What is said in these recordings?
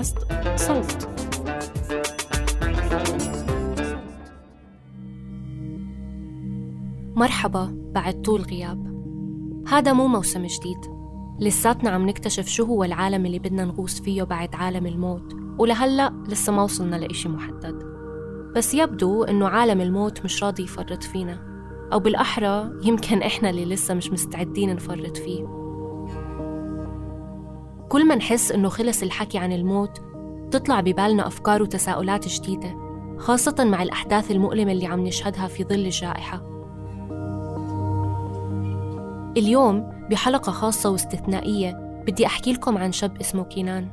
بودكاست صوت. مرحبا بعد طول غياب. هذا مو موسم جديد. لساتنا عم نكتشف شو هو العالم اللي بدنا نغوص فيه بعد عالم الموت ولهلأ لسه ما وصلنا لإشي محدد. بس يبدو إنه عالم الموت مش راضي يفرط فينا أو بالأحرى يمكن إحنا اللي لسه مش مستعدين نفرط فيه. كل ما نحس إنه خلص الحكي عن الموت تطلع ببالنا أفكار وتساؤلات جديدة خاصة مع الأحداث المؤلمة اللي عم نشهدها في ظل الجائحة. اليوم بحلقة خاصة واستثنائية بدي أحكي لكم عن شاب اسمه كينان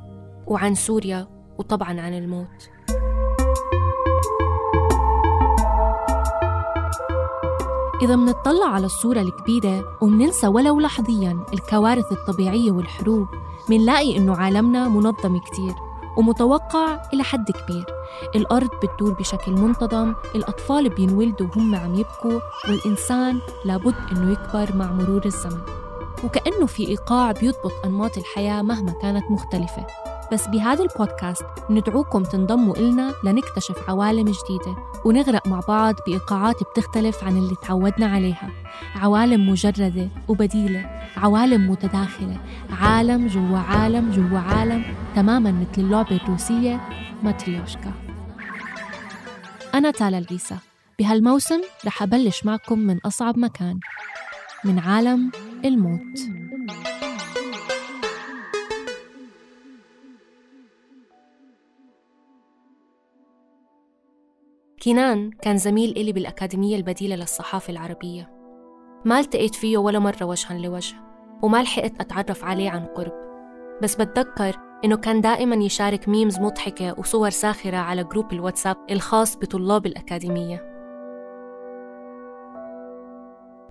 وعن سوريا وطبعا عن الموت. إذا منطلع على الصورة الكبيرة ومننسى ولو لحظياً الكوارث الطبيعية والحروب منلاقي إنه عالمنا منظم كتير ومتوقع إلى حد كبير. الأرض بتدور بشكل منتظم الأطفال بينولدوا وهم عم يبكوا والإنسان لابد إنه يكبر مع مرور الزمن. وكأنه في إيقاع بيضبط أنماط الحياة مهما كانت مختلفة. بس بهذا البودكاست ندعوكم تنضموا إلنا لنكتشف عوالم جديدة ونغرق مع بعض بإيقاعات بتختلف عن اللي تعودنا عليها. عوالم مجردة وبديلة عوالم متداخلة عالم جوا عالم جوا عالم تماما مثل اللعبة الروسية ماتريوشكا. أنا تالا العيسى بهالموسم رح أبلش معكم من أصعب مكان من عالم الموت. كينان كان زميل إلي بالأكاديمية البديلة للصحافة العربية. ما التقيت فيه ولا مرة وجها لوجه وما لحقت أتعرف عليه عن قرب. بس بتذكر إنه كان دائما يشارك memes مضحكة وصور ساخرة على جروب الواتساب الخاص بطلاب الأكاديمية.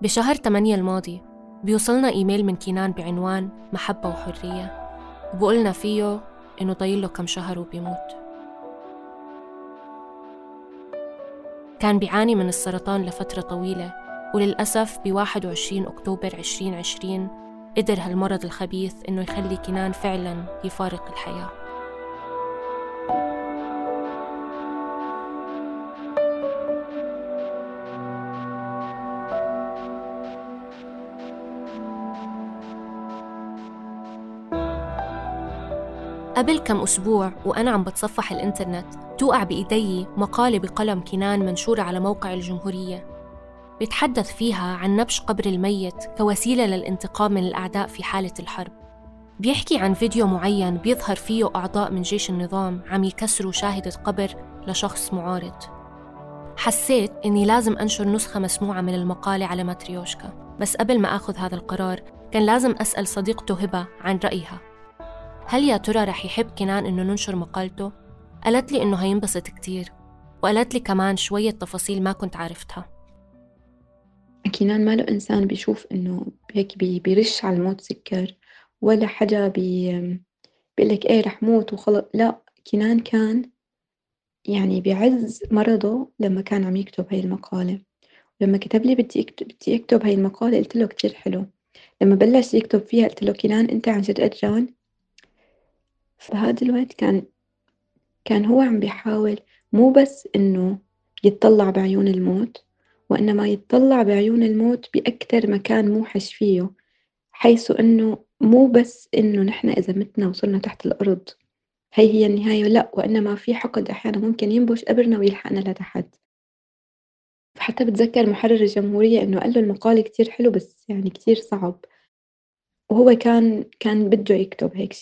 بشهر 8 الماضي بيوصلنا إيميل من كينان بعنوان محبة وحرية وبقولنا فيه إنه ضايل كم شهر وبيموت. كان بيعاني من السرطان لفترة طويلة وللأسف ب 21 أكتوبر 2020 قدر هالمرض الخبيث إنه يخلي كنان فعلا يفارق الحياة. قبل كم أسبوع وأنا عم بتصفح الإنترنت توقع بإيدي مقالة بقلم كنان منشورة على موقع الجمهورية. بيتحدث فيها عن نبش قبر الميت كوسيلة للانتقام من الأعداء في حالة الحرب. بيحكي عن فيديو معين بيظهر فيه أعضاء من جيش النظام عم يكسروا شاهدة قبر لشخص معارض. حسيت إني لازم أنشر نسخة مسموعة من المقالة على ماتريوشكا بس قبل ما أخذ هذا القرار كان لازم أسأل صديقته هبة عن رأيها. هل يا ترى رح يحب كنان إنه ننشر مقالته؟ قالت لي إنه هينبسط كتير وقالت لي كمان شوية تفاصيل ما كنت عارفتها كنان ما له إنسان بيشوف إنه هيك بي بيرش على الموت سكر ولا حدا بي بيقول إيه رح موت وخلص. لا كنان كان يعني بعز مرضه لما كان عم يكتب هاي المقالة. لما كتب لي بدي أكتب بدي أكتب هاي المقالة قلت له كتير حلو. لما بلش يكتب فيها قلت له كنان أنت عن جد قدران فهذا الوقت كان كان هو عم بيحاول مو بس إنه يتطلع بعيون الموت وإنما يتطلع بعيون الموت بأكتر مكان موحش فيه حيث إنه مو بس إنه نحن إذا متنا وصرنا تحت الأرض هي هي النهاية لأ وإنما في حقد أحيانا ممكن ينبش قبرنا ويلحقنا لتحت. فحتى بتذكر محرر الجمهورية إنه قال له المقال كتير حلو بس يعني كتير صعب وهو كان كان بده يكتب هيك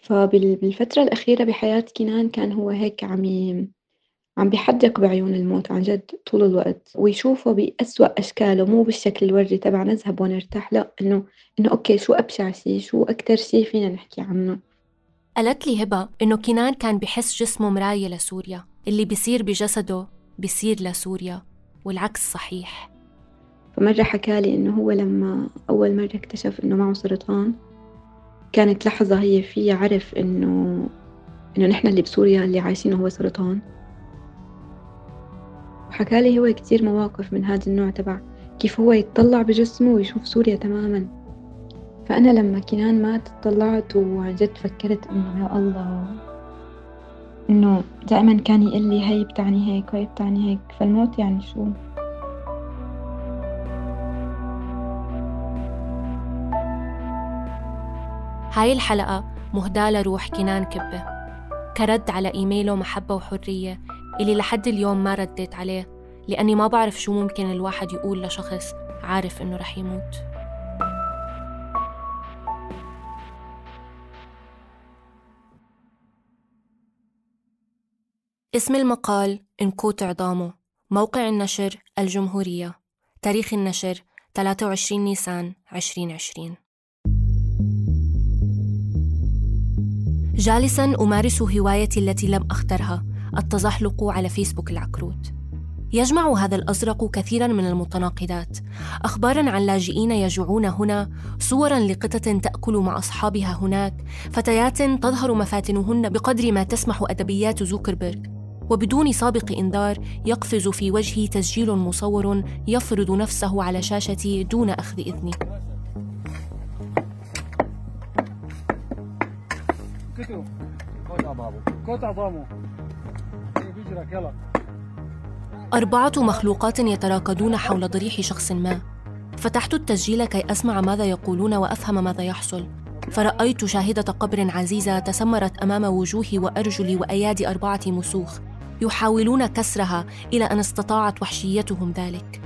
فبالفترة الأخيرة بحياة كنان كان هو هيك عم ي... عم بيحدق بعيون الموت عن جد طول الوقت ويشوفه بأسوأ أشكاله مو بالشكل الوردي تبع نذهب ونرتاح لا إنه إنه أوكي شو أبشع شي شو أكتر شي فينا نحكي عنه. قالت لي هبة إنه كنان كان بحس جسمه مراية لسوريا اللي بيصير بجسده بيصير لسوريا والعكس صحيح. فمرة حكالي إنه هو لما أول مرة اكتشف إنه معه سرطان كانت لحظة هي فيها عرف إنه إنه نحن اللي بسوريا اللي عايشينه هو سرطان. وحكالي هو كتير مواقف من هذا النوع تبع كيف هو يتطلع بجسمه ويشوف سوريا تماما. فأنا لما كنان مات طلعت وعن جد فكرت إنه يا الله إنه دائما كان يقول لي هي بتعني هيك وهي بتعني هيك. فالموت يعني شو؟ هاي الحلقة مهداة لروح كنان كبة. كرد على إيميله محبة وحرية اللي لحد اليوم ما رديت عليه لأني ما بعرف شو ممكن الواحد يقول لشخص عارف إنه رح يموت. اسم المقال إنكوت عظامه موقع النشر الجمهورية تاريخ النشر 23 نيسان 2020 جالسا أمارس هوايتي التي لم أخترها التزحلق على فيسبوك العكروت. يجمع هذا الأزرق كثيرا من المتناقضات. أخبارا عن لاجئين يجوعون هنا صورا لقطة تأكل مع أصحابها هناك فتيات تظهر مفاتنهن بقدر ما تسمح أدبيات زوكربيرغ. وبدون سابق إنذار يقفز في وجهي تسجيل مصور يفرض نفسه على شاشتي دون أخذ إذني. أربعة مخلوقات يتراكضون حول ضريح شخص ما. فتحت التسجيل كي أسمع ماذا يقولون وأفهم ماذا يحصل. فرأيت شاهدة قبر عزيزة تسمرت أمام وجوهي وأرجلي وأيادي أربعة مسوخ. يحاولون كسرها إلى أن استطاعت وحشيتهم ذلك.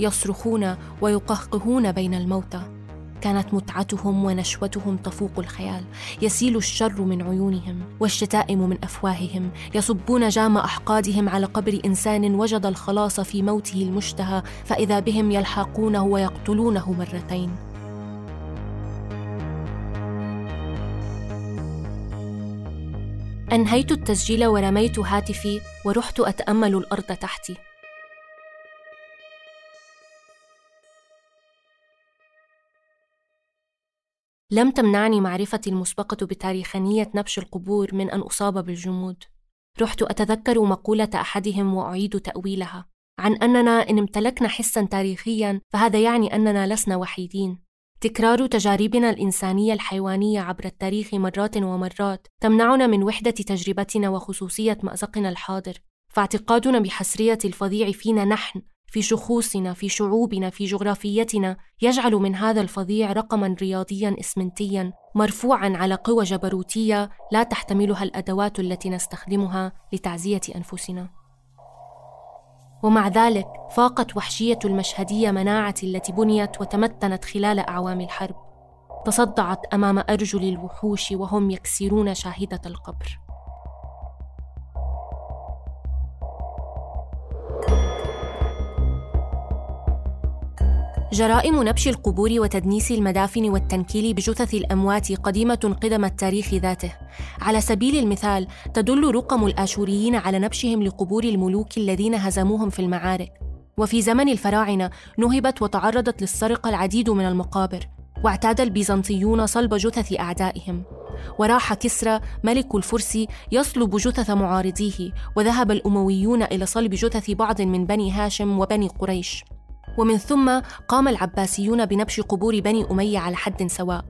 يصرخون ويقهقهون بين الموتى. كانت متعتهم ونشوتهم تفوق الخيال. يسيل الشر من عيونهم والشتائم من أفواههم. يصبون جام أحقادهم على قبر إنسان وجد الخلاص في موته المشتهى فإذا بهم يلحقونه ويقتلونه مرتين. أنهيت التسجيل ورميت هاتفي ورحت أتأمل الأرض تحتي. لم تمنعني معرفتي المسبقة بتاريخانية نبش القبور من أن أصاب بالجمود. رحت أتذكر مقولة أحدهم وأعيد تأويلها عن أننا إن امتلكنا حسا تاريخيا فهذا يعني أننا لسنا وحيدين. تكرار تجاربنا الإنسانية الحيوانية عبر التاريخ مرات ومرات تمنعنا من وحدة تجربتنا وخصوصية مأزقنا الحاضر، فاعتقادنا بحسرية الفظيع فينا نحن في شخوصنا في شعوبنا في جغرافيتنا يجعل من هذا الفظيع رقما رياضيا اسمنتيا مرفوعا على قوى جبروتية لا تحتملها الأدوات التي نستخدمها لتعزية أنفسنا. ومع ذلك فاقت وحشية المشهدية مناعتي التي بنيت وتمتنت خلال أعوام الحرب. تصدعت أمام أرجل الوحوش وهم يكسرون شاهدة القبر. جرائم نبش القبور وتدنيس المدافن والتنكيل بجثث الأموات قديمة قدم التاريخ ذاته. على سبيل المثال تدل رقم الآشوريين على نبشهم لقبور الملوك الذين هزموهم في المعارك. وفي زمن الفراعنة نهبت وتعرضت للسرقة العديد من المقابر واعتاد البيزنطيون صلب جثث أعدائهم. وراح كسرى ملك الفرس يصلب جثث معارضيه وذهب الأمويون إلى صلب جثث بعض من بني هاشم وبني قريش. ومن ثم قام العباسيون بنبش قبور بني أمية على حد سواء.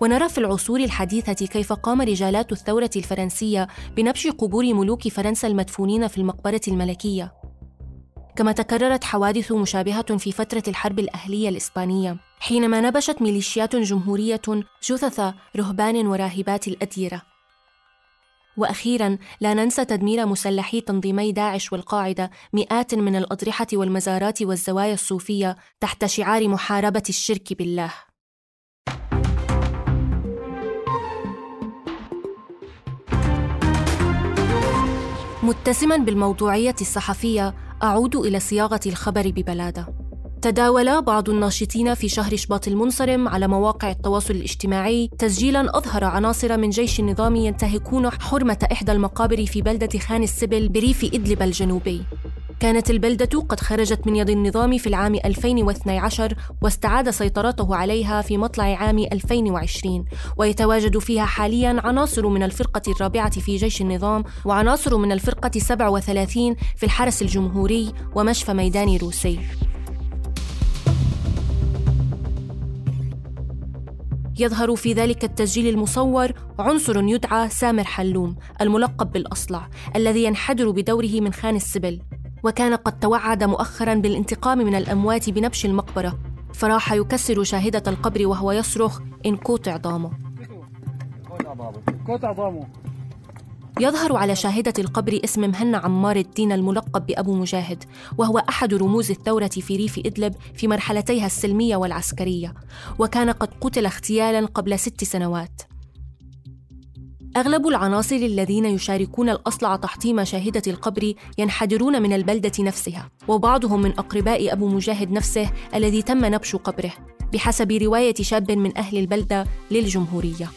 ونرى في العصور الحديثة كيف قام رجالات الثورة الفرنسية بنبش قبور ملوك فرنسا المدفونين في المقبرة الملكية. كما تكررت حوادث مشابهة في فترة الحرب الأهلية الإسبانية حينما نبشت ميليشيات جمهورية جثث رهبان وراهبات الأديرة. وأخيرا لا ننسى تدمير مسلحي تنظيمي داعش والقاعدة مئات من الأضرحة والمزارات والزوايا الصوفية تحت شعار محاربة الشرك بالله. متسما بالموضوعية الصحفية أعود إلى صياغة الخبر ببلاده. تداول بعض الناشطين في شهر شباط المنصرم على مواقع التواصل الاجتماعي تسجيلا أظهر عناصر من جيش النظام ينتهكون حرمة إحدى المقابر في بلدة خان السبل بريف إدلب الجنوبي. كانت البلدة قد خرجت من يد النظام في العام 2012 واستعاد سيطرته عليها في مطلع عام 2020 ويتواجد فيها حاليا عناصر من الفرقة الرابعة في جيش النظام وعناصر من الفرقة 37 في الحرس الجمهوري ومشفى ميداني روسي. يظهر في ذلك التسجيل المصور عنصر يدعى سامر حلوم الملقب بالأصلع الذي ينحدر بدوره من خان السبل. وكان قد توعد مؤخرا بالانتقام من الأموات بنبش المقبرة فراح يكسر شاهدة القبر وهو يصرخ إن كوت عظامه يظهر على شاهدة القبر اسم مهنا عمار الدين الملقب بأبو مجاهد وهو أحد رموز الثورة في ريف إدلب في مرحلتيها السلمية والعسكرية وكان قد قتل اغتيالا قبل ست سنوات. أغلب العناصر الذين يشاركون الأصلع تحطيم شاهدة القبر ينحدرون من البلدة نفسها وبعضهم من أقرباء أبو مجاهد نفسه الذي تم نبش قبره بحسب رواية شاب من أهل البلدة للجمهورية.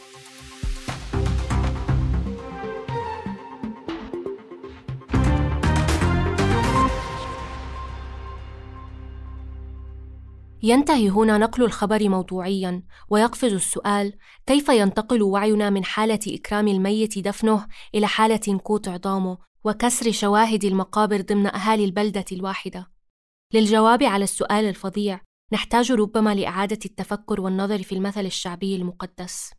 ينتهي هنا نقل الخبر موضوعيا ويقفز السؤال كيف ينتقل وعينا من حالة إكرام الميت دفنه إلى حالة انكوت عظامه وكسر شواهد المقابر ضمن أهالي البلدة الواحدة؟ للجواب على السؤال الفظيع نحتاج ربما لإعادة التفكر والنظر في المثل الشعبي المقدس.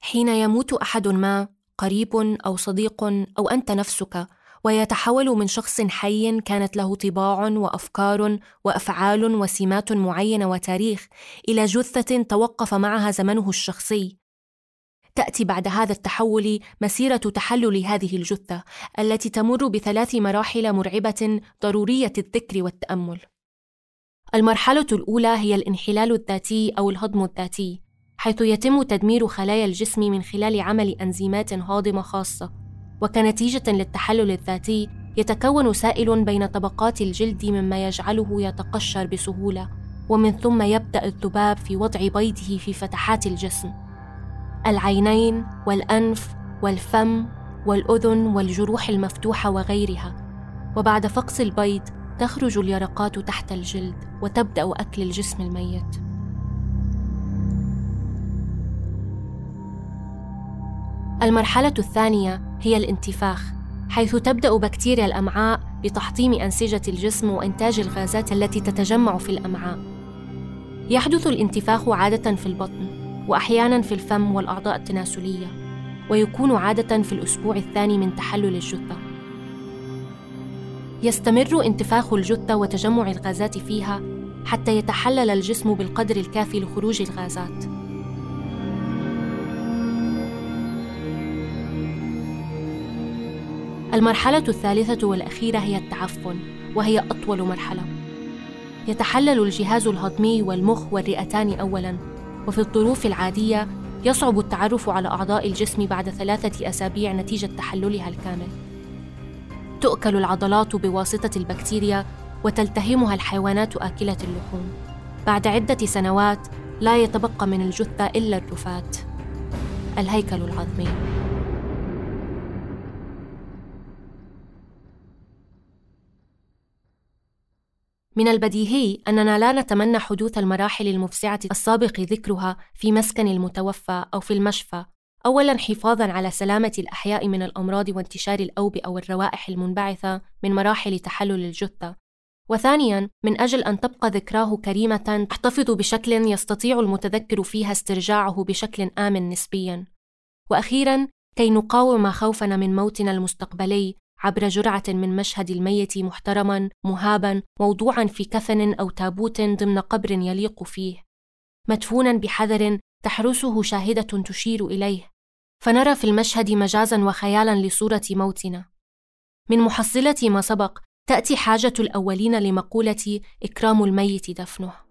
حين يموت أحد ما قريب أو صديق أو أنت نفسك ويتحول من شخص حي كانت له طباع وأفكار وأفعال وسمات معينة وتاريخ إلى جثة توقف معها زمنه الشخصي. تأتي بعد هذا التحول مسيرة تحلل هذه الجثة التي تمر بثلاث مراحل مرعبة ضرورية الذكر والتأمل. المرحلة الأولى هي الانحلال الذاتي أو الهضم الذاتي حيث يتم تدمير خلايا الجسم من خلال عمل أنزيمات هاضمة خاصة. وكنتيجة للتحلل الذاتي يتكون سائل بين طبقات الجلد مما يجعله يتقشر بسهولة ومن ثم يبدأ الذباب في وضع بيضه في فتحات الجسم. العينين والأنف والفم والأذن والجروح المفتوحة وغيرها. وبعد فقس البيض تخرج اليرقات تحت الجلد وتبدأ أكل الجسم الميت. المرحلة الثانية هي الانتفاخ حيث تبدأ بكتيريا الأمعاء بتحطيم أنسجة الجسم وإنتاج الغازات التي تتجمع في الأمعاء. يحدث الانتفاخ عادة في البطن وأحيانا في الفم والأعضاء التناسلية ويكون عادة في الأسبوع الثاني من تحلل الجثة. يستمر انتفاخ الجثة وتجمع الغازات فيها حتى يتحلل الجسم بالقدر الكافي لخروج الغازات. المرحلة الثالثة والأخيرة هي التعفن وهي أطول مرحلة. يتحلل الجهاز الهضمي والمخ والرئتان أولاً وفي الظروف العادية يصعب التعرف على أعضاء الجسم بعد ثلاثة أسابيع نتيجة تحللها الكامل. تؤكل العضلات بواسطة البكتيريا وتلتهمها الحيوانات آكلة اللحوم. بعد عدة سنوات لا يتبقى من الجثة إلا الرفات. الهيكل العظمي. من البديهي أننا لا نتمنى حدوث المراحل المفزعة السابق ذكرها في مسكن المتوفى أو في المشفى. أولا حفاظا على سلامة الأحياء من الأمراض وانتشار الأوبئة أو الروائح المنبعثة من مراحل تحلل الجثة. وثانيا من أجل أن تبقى ذكراه كريمة تحتفظ بشكل يستطيع المتذكر فيها استرجاعه بشكل آمن نسبيا. وأخيرا كي نقاوم خوفنا من موتنا المستقبلي عبر جرعة من مشهد الميت محترما مهابا موضوعا في كفن أو تابوت ضمن قبر يليق فيه. مدفونا بحذر تحرسه شاهدة تشير إليه. فنرى في المشهد مجازا وخيالا لصورة موتنا. من محصلة ما سبق تأتي حاجة الأولين لمقولة إكرام الميت دفنه.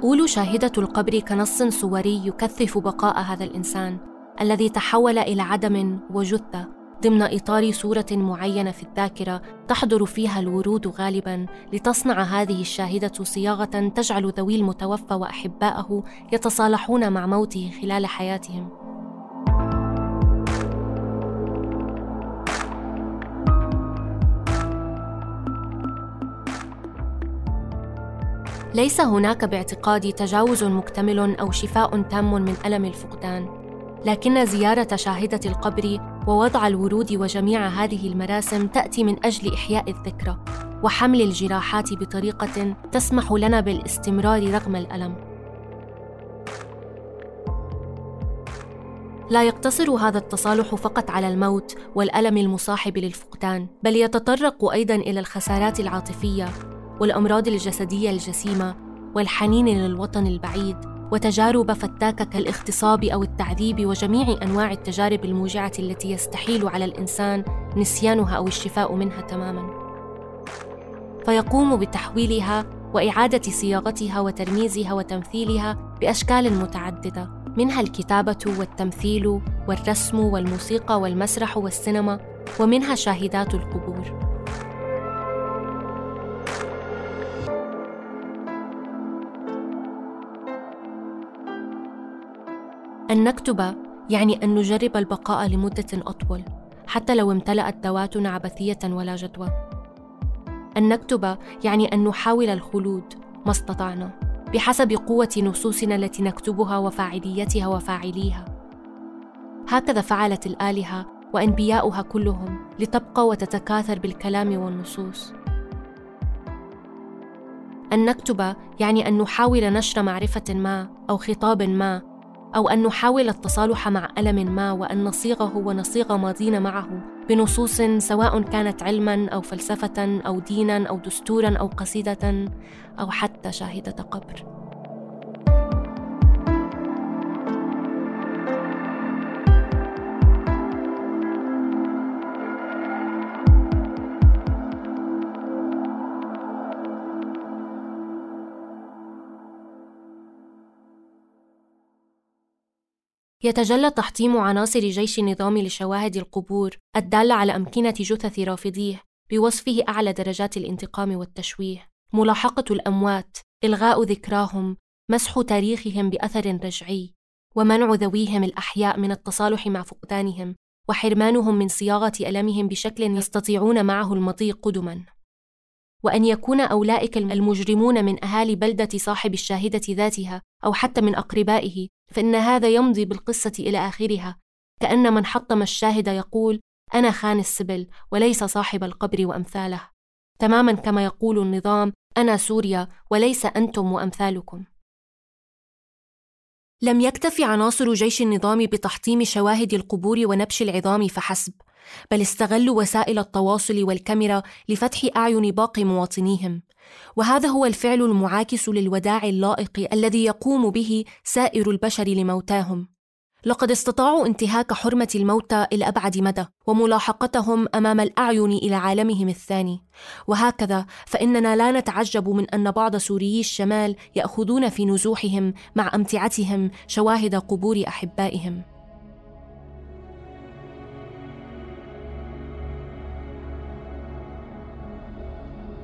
تؤول شاهدة القبر كنص صوري يكثف بقاء هذا الإنسان الذي تحول إلى عدم وجثة ضمن إطار صورة معينة في الذاكرة تحضر فيها الورود غالبا لتصنع هذه الشاهدة صياغة تجعل ذوي المتوفى وأحباءه يتصالحون مع موته خلال حياتهم. ليس هناك باعتقادي تجاوز مكتمل أو شفاء تام من ألم الفقدان لكن زيارة شاهدة القبر ووضع الورود وجميع هذه المراسم تأتي من أجل إحياء الذكرى وحمل الجراحات بطريقة تسمح لنا بالاستمرار رغم الألم. لا يقتصر هذا التصالح فقط على الموت والألم المصاحب للفقدان، بل يتطرق أيضا إلى الخسارات العاطفية والأمراض الجسدية الجسيمة والحنين للوطن البعيد وتجارب فتاكة كالاغتصاب أو التعذيب وجميع أنواع التجارب الموجعة التي يستحيل على الإنسان نسيانها أو الشفاء منها تماماً. فيقوم بتحويلها وإعادة صياغتها وترميزها وتمثيلها بأشكال متعددة منها الكتابة والتمثيل والرسم والموسيقى والمسرح والسينما ومنها شاهدات القبور أن نكتب يعني أن نجرب البقاء لمدة أطول حتى لو امتلأت دواتنا عبثية ولا جدوى أن نكتب يعني أن نحاول الخلود ما استطعنا بحسب قوة نصوصنا التي نكتبها وفاعليتها وفاعليها. هكذا فعلت الآلهة وأنبياؤها كلهم لتبقى وتتكاثر بالكلام والنصوص. أن نكتب يعني أن نحاول نشر معرفة ما أو خطاب ما أو أن نحاول التصالح مع ألم ما وأن نصيغه ونصيغ ماضينا معه بنصوص سواء كانت علما أو فلسفة أو دينا أو دستورا أو قصيدة أو حتى شاهدة قبر. يتجلى تحطيم عناصر جيش النظام لشواهد القبور الدالة على أمكنة جثث رافضيه بوصفه أعلى درجات الانتقام والتشويه. ملاحقة الأموات إلغاء ذكراهم مسح تاريخهم بأثر رجعي ومنع ذويهم الأحياء من التصالح مع فقدانهم وحرمانهم من صياغة ألمهم بشكل يستطيعون معه المضي قدما. وأن يكون أولئك المجرمون من أهالي بلدة صاحب الشاهدة ذاتها أو حتى من أقربائه فإن هذا يمضي بالقصة إلى آخرها. كأن من حطم الشاهد يقول أنا خان السبل وليس صاحب القبر وأمثاله. تماما كما يقول النظام أنا سوريا وليس أنتم وأمثالكم. لم يكتف عناصر جيش النظام بتحطيم شواهد القبور ونبش العظام فحسب بل استغلوا وسائل التواصل والكاميرا لفتح أعين باقي مواطنيهم. وهذا هو الفعل المعاكس للوداع اللائق الذي يقوم به سائر البشر لموتاهم. لقد استطاعوا انتهاك حرمة الموتى إلى أبعد مدى وملاحقتهم أمام الأعين إلى عالمهم الثاني. وهكذا فإننا لا نتعجب من أن بعض سوريي الشمال يأخذون في نزوحهم مع أمتعتهم شواهد قبور أحبائهم.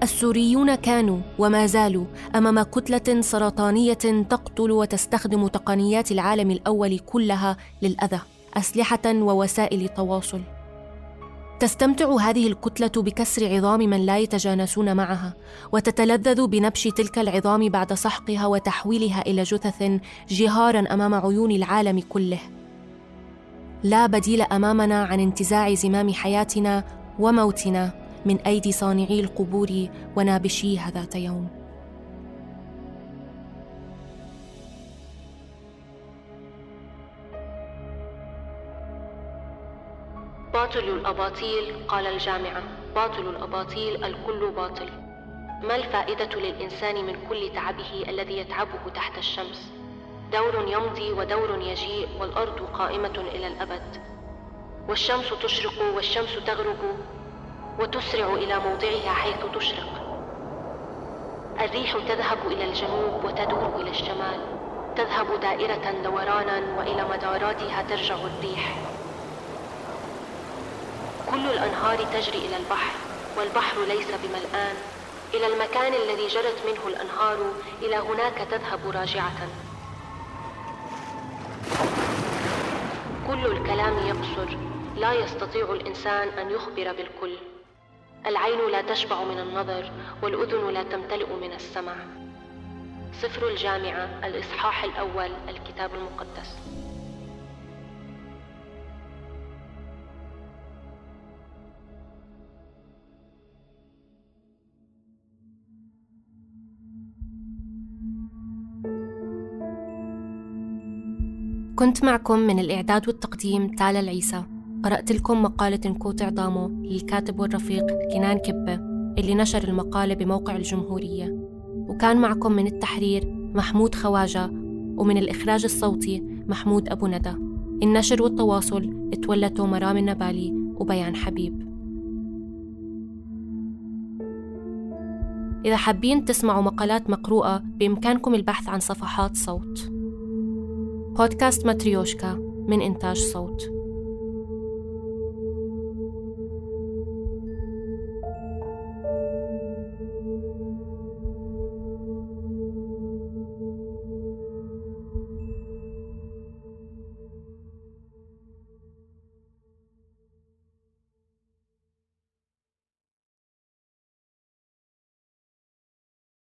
السوريون كانوا وما زالوا أمام كتلة سرطانية تقتل وتستخدم تقنيات العالم الأول كلها للأذى أسلحة ووسائل تواصل تستمتع هذه الكتلة بكسر عظام من لا يتجانسون معها وتتلذذ بنبش تلك العظام بعد سحقها وتحويلها إلى جثث جهارا أمام عيون العالم كله. لا بديل أمامنا عن انتزاع زمام حياتنا وموتنا من أيدي صانعي القبور ونابشيها ذات يوم. باطل الأباطيل قال الجامعة. باطل الأباطيل الكل باطل. ما الفائدة للإنسان من كل تعبه الذي يتعبه تحت الشمس؟ دور يمضي ودور يجيء والأرض قائمة إلى الأبد. والشمس تشرق والشمس تغرب وتسرع إلى موضعها حيث تشرق. الريح تذهب إلى الجنوب وتدور إلى الشمال. تذهب دائرة دورانا وإلى مداراتها ترجع الريح. كل الأنهار تجري إلى البحر والبحر ليس بملآن. إلى المكان الذي جرت منه الأنهار إلى هناك تذهب راجعة. كل الكلام يقصر لا يستطيع الإنسان أن يخبر بالكل. العين لا تشبع من النظر والأذن لا تمتلئ من السمع. سفر الجامعة الإصحاح الأول الكتاب المقدس. كنت معكم من الإعداد والتقديم تالا العيسى. قرأت لكم مقالة انقطع ضامو للكاتب والرفيق كنان كبة اللي نشر المقالة بموقع الجمهورية. وكان معكم من التحرير محمود خواجة ومن الإخراج الصوتي محمود أبو ندى. النشر والتواصل تولته مرام النبالي وبيان حبيب. إذا حابين تسمعوا مقالات مقروءة بإمكانكم البحث عن صفحات صوت. بودكاست ماتريوشكا من إنتاج صوت.